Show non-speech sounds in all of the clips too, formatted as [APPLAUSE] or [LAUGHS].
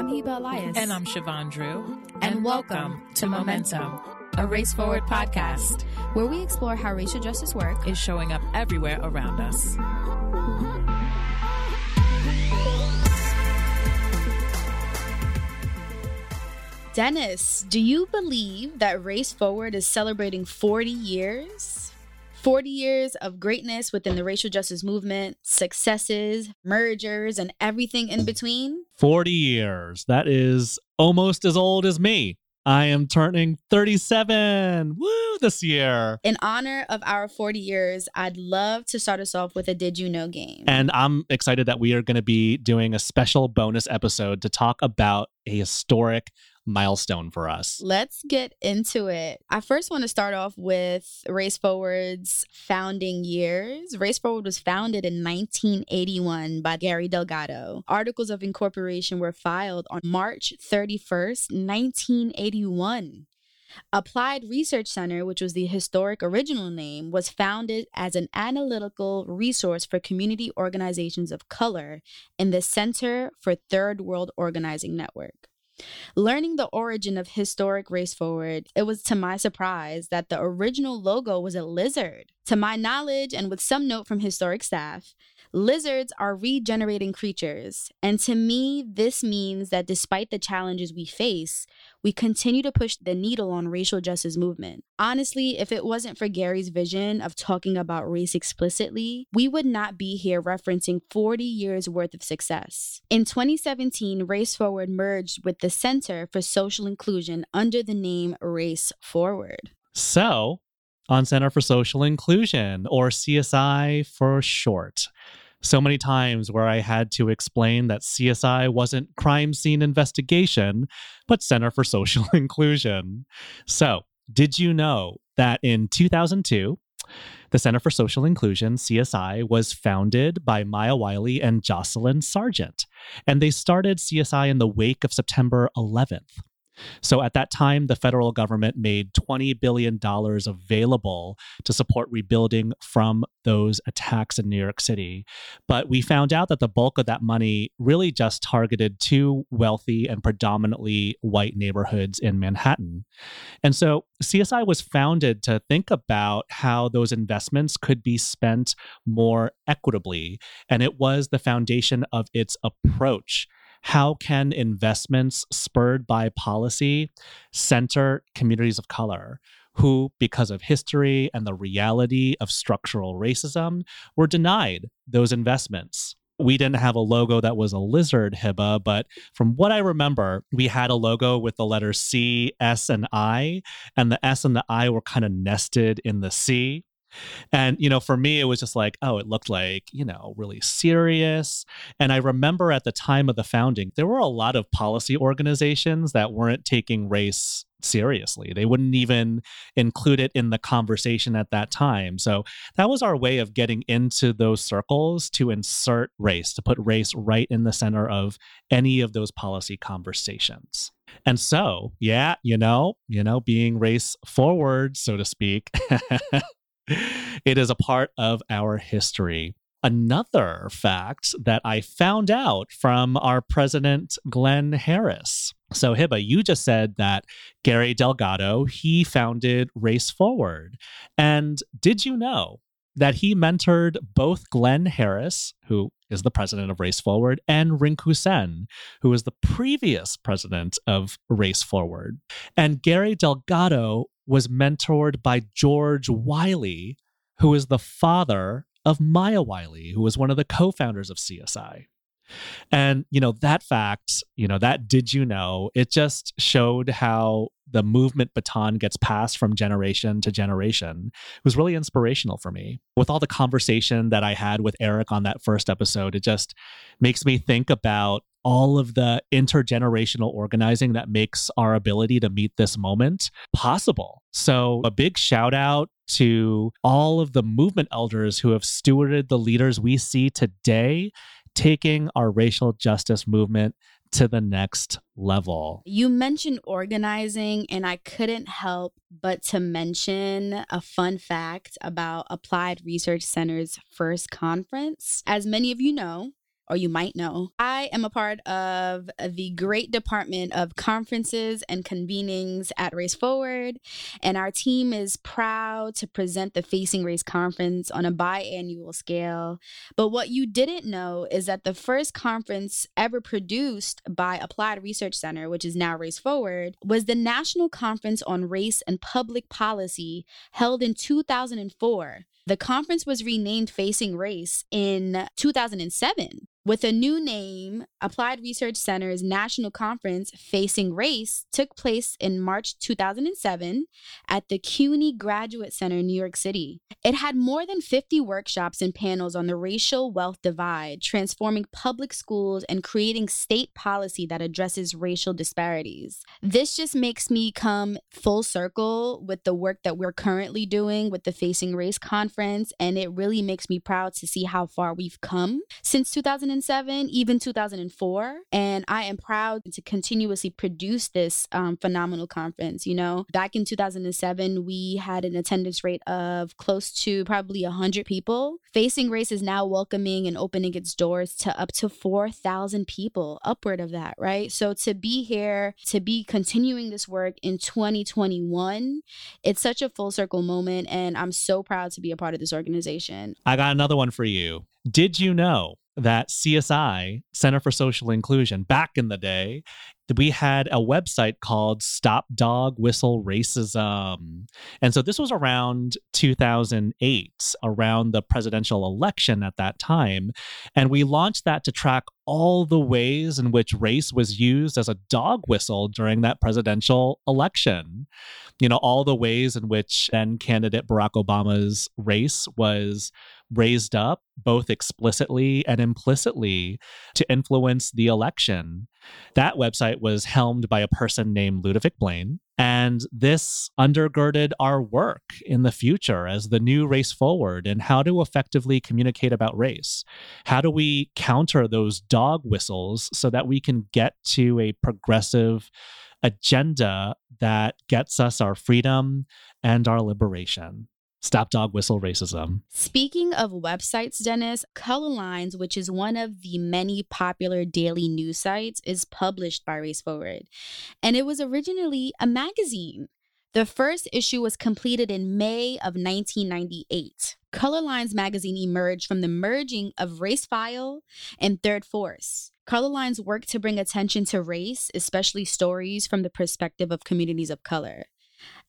I'm Heba Elias. And I'm Siobhan Drew. And, and welcome, welcome, to Momentum, Momentum, a Race Forward podcast, where we explore how racial justice work is showing up everywhere around us. Dennis, do you believe that Race Forward is celebrating 40 years? 40 years of greatness within the racial justice movement, successes, mergers, and everything in between? 40 years. That is almost as old as me. I am turning 37. Woo, this year. In honor of our 40 years, I'd love to start us off with a Did You Know game. And I'm excited that we are going to be doing a special bonus episode to talk about a historic milestone for us. Let's get into it. I first want to start off with Race Forward's founding years. Race Forward was founded in 1981 by Gary Delgado. Articles of incorporation were filed on March 31st, 1981. Applied Research Center, which was the historic original name, was founded as an analytical resource for community organizations of color in the Center for Third World Organizing Network. Learning the origin of historic Race Forward, it was to my surprise that the original logo was a lizard. To my knowledge, and with some note from historic staff, Lizards are regenerating creatures, and to me, this means that despite the challenges we face, we continue to push the needle on racial justice movement. Honestly, if it wasn't for Gary's vision of talking about race explicitly, we would not be here referencing 40 years worth of success. In 2017, Race Forward merged with the Center for Social Inclusion under the name Race Forward. So, on Center for Social Inclusion, or CSI for short so many times where I had to explain that CSI wasn't crime scene investigation, but Center for Social [LAUGHS] Inclusion. So, did you know that in 2002, the Center for Social Inclusion, CSI, was founded by Maya Wiley and Jocelyn Sargent, and they started CSI in the wake of September 11th. So at that time, the federal government made $20 billion available to support rebuilding from those attacks in New York City. But we found out that the bulk of that money really just targeted two wealthy and predominantly white neighborhoods in Manhattan. And so CSI was founded to think about how those investments could be spent more equitably. And it was the foundation of its approach how can investments spurred by policy center communities of color who, because of history and the reality of structural racism, were denied those investments? we didn't have a logo that was a lizard Heba, but from what I remember, we had a logo with the letters C, S, and I, and the S and the I were kind of nested in the C. And, you know, for me, it was just like, oh, it looked like, you know, really serious. And I remember at the time of the founding, there were a lot of policy organizations that weren't taking race seriously. They wouldn't even include it in the conversation at that time. So that was our way of getting into those circles to insert race, to put race right in the center of any of those policy conversations. And so, yeah, you know, you know, being race forward, so to speak, [LAUGHS] it is a part of our history. Another fact that I found out from our president, Glenn Harris. So, Heba, you just said that Gary Delgado, he founded Race Forward. And did you know that he mentored both Glenn Harris, who is the president of Race Forward, and Rinku Sen, who was the previous president of Race Forward. And Gary Delgado was mentored by George Wiley, who is the father of Maya Wiley, who was one of the co founders of CSI. And, you know, that fact, you know, that did you know, it just showed how the movement baton gets passed from generation to generation. It was really inspirational for me. With all the conversation that I had with Eric on that first episode, it just makes me think about all of the intergenerational organizing that makes our ability to meet this moment possible. So, a big shout out to all of the movement elders who have stewarded the leaders we see today, taking our racial justice movement to the next level. You mentioned organizing, and I couldn't help but to mention a fun fact about Applied Research Center's first conference. As many of you know, or you might know. I am a part of the great department of conferences and convenings at Race Forward, and our team is proud to present the Facing Race Conference on a biannual scale. But what you didn't know is that the first conference ever produced by Applied Research Center, which is now Race Forward, was the National Conference on Race and Public Policy held in 2004. The conference was renamed Facing Race in 2007 with a new name, Applied Research Center's national conference, Facing Race, took place in March 2007 at the CUNY Graduate Center in New York City. It had more than 50 workshops and panels on the racial wealth divide, transforming public schools and creating state policy that addresses racial disparities. This just makes me come full circle with the work that we're currently doing with the Facing Race conference, and it really makes me proud to see how far we've come since 2007 2007, even 2004. And I am proud to continuously produce this um, phenomenal conference. You know, back in 2007, we had an attendance rate of close to probably 100 people. Facing Race is now welcoming and opening its doors to up to 4,000 people, upward of that, right? So to be here, to be continuing this work in 2021, it's such a full circle moment. And I'm so proud to be a part of this organization. I got another one for you. Did you know that CSI, Center for Social Inclusion, back in the day, we had a website called Stop Dog Whistle Racism. And so this was around 2008, around the presidential election at that time. And we launched that to track all the ways in which race was used as a dog whistle during that presidential election. You know, all the ways in which then candidate Barack Obama's race was raised up both explicitly and implicitly to influence the election. That website was helmed by a person named Ludovic Blain. And this undergirded our work in the future as the new race forward and how to effectively communicate about race. How do we counter those dog whistles so that we can get to a progressive agenda that gets us our freedom and our liberation? Stop dog whistle racism. Speaking of websites, Dennis, Color Lines, which is one of the many popular daily news sites, is published by Race Forward. And it was originally a magazine. The first issue was completed in May of 1998. Color Lines magazine emerged from the merging of Race File and Third Force. Color Lines work to bring attention to race, especially stories from the perspective of communities of color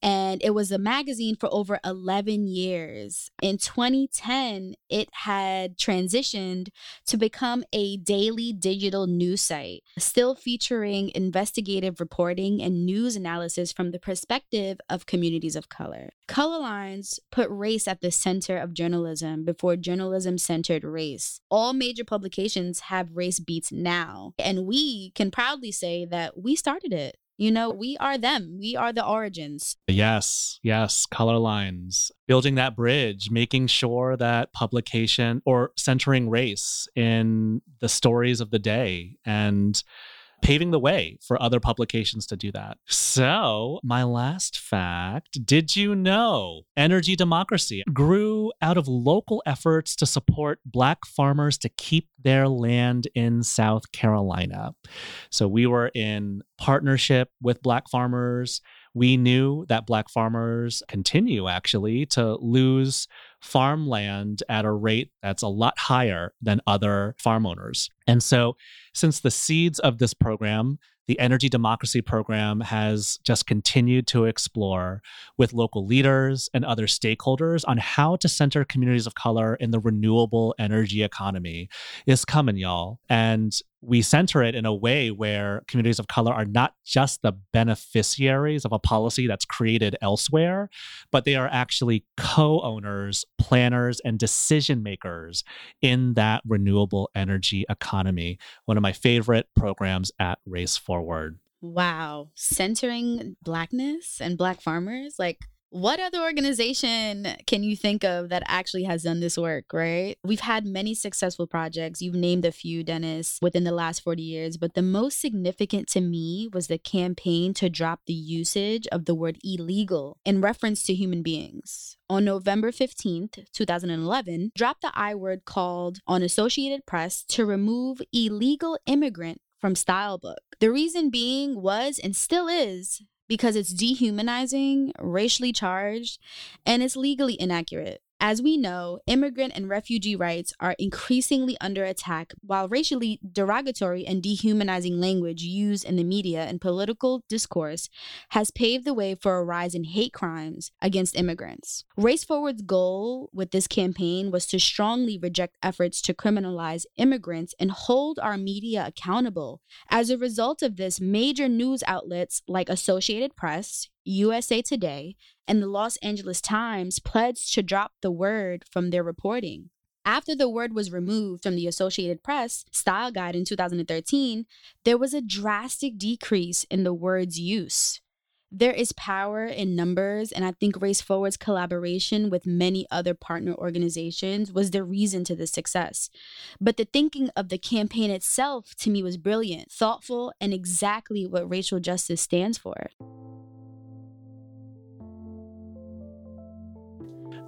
and it was a magazine for over 11 years. In 2010, it had transitioned to become a daily digital news site, still featuring investigative reporting and news analysis from the perspective of communities of color. Color Lines put race at the center of journalism before journalism centered race. All major publications have race beats now, and we can proudly say that we started it. You know, we are them. We are the origins. Yes, yes, color lines. Building that bridge, making sure that publication or centering race in the stories of the day and paving the way for other publications to do that. So, my last fact did you know Energy Democracy grew out of local efforts to support Black farmers to keep their land in South Carolina? So, we were in partnership with Black farmers. We knew that Black farmers continue actually to lose farmland at a rate that's a lot higher than other farm owners. And so, since the seeds of this program, the Energy Democracy Program has just continued to explore with local leaders and other stakeholders on how to center communities of color in the renewable energy economy. Is coming, y'all. And we center it in a way where communities of color are not just the beneficiaries of a policy that's created elsewhere, but they are actually co owners, planners, and decision makers in that renewable energy economy. One of my favorite programs at Race Forward. Wow. Centering Blackness and Black farmers, like, What other organization can you think of that actually has done this work, right? We've had many successful projects. You've named a few, Dennis, within the last 40 years, but the most significant to me was the campaign to drop the usage of the word illegal in reference to human beings. On November 15th, 2011, dropped the I word called on Associated Press to remove illegal immigrant from Stylebook. The reason being was and still is because it's dehumanizing, racially charged, and it's legally inaccurate. As we know, immigrant and refugee rights are increasingly under attack, while racially derogatory and dehumanizing language used in the media and political discourse has paved the way for a rise in hate crimes against immigrants. Race Forward's goal with this campaign was to strongly reject efforts to criminalize immigrants and hold our media accountable. As a result of this, major news outlets like Associated Press, USA Today, and the Los Angeles Times pledged to drop the word from their reporting. After the word was removed from the Associated Press style guide in 2013, there was a drastic decrease in the word's use. There is power in numbers, and I think Race Forward's collaboration with many other partner organizations was the reason to this success. But the thinking of the campaign itself to me was brilliant, thoughtful, and exactly what racial justice stands for.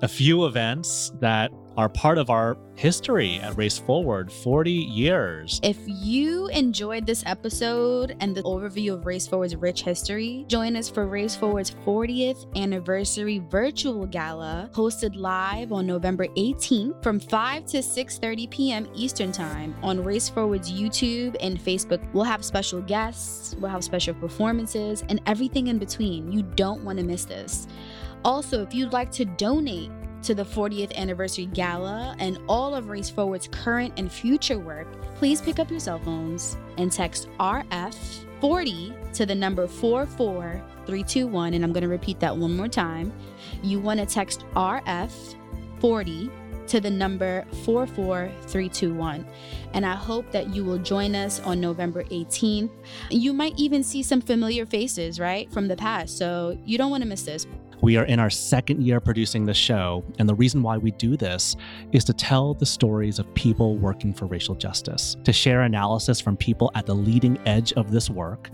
A few events that are part of our history at Race Forward 40 years. If you enjoyed this episode and the overview of Race Forward's rich history, join us for Race Forward's 40th anniversary virtual gala hosted live on November 18th from 5 to 6:30 p.m. Eastern Time on Race Forward's YouTube and Facebook. We'll have special guests, we'll have special performances and everything in between. You don't want to miss this. Also, if you'd like to donate to the 40th anniversary gala and all of Race Forward's current and future work, please pick up your cell phones and text RF40 to the number 44321. And I'm going to repeat that one more time. You want to text RF40 to the number 44321. And I hope that you will join us on November 18th. You might even see some familiar faces, right, from the past. So you don't want to miss this. We are in our second year producing the show, and the reason why we do this is to tell the stories of people working for racial justice, to share analysis from people at the leading edge of this work,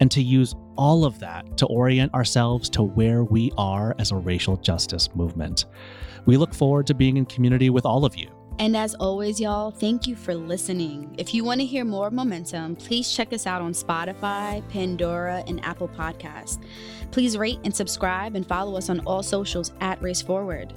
and to use all of that to orient ourselves to where we are as a racial justice movement. We look forward to being in community with all of you. And as always, y'all, thank you for listening. If you want to hear more momentum, please check us out on Spotify, Pandora, and Apple Podcasts. Please rate and subscribe and follow us on all socials at Race Forward.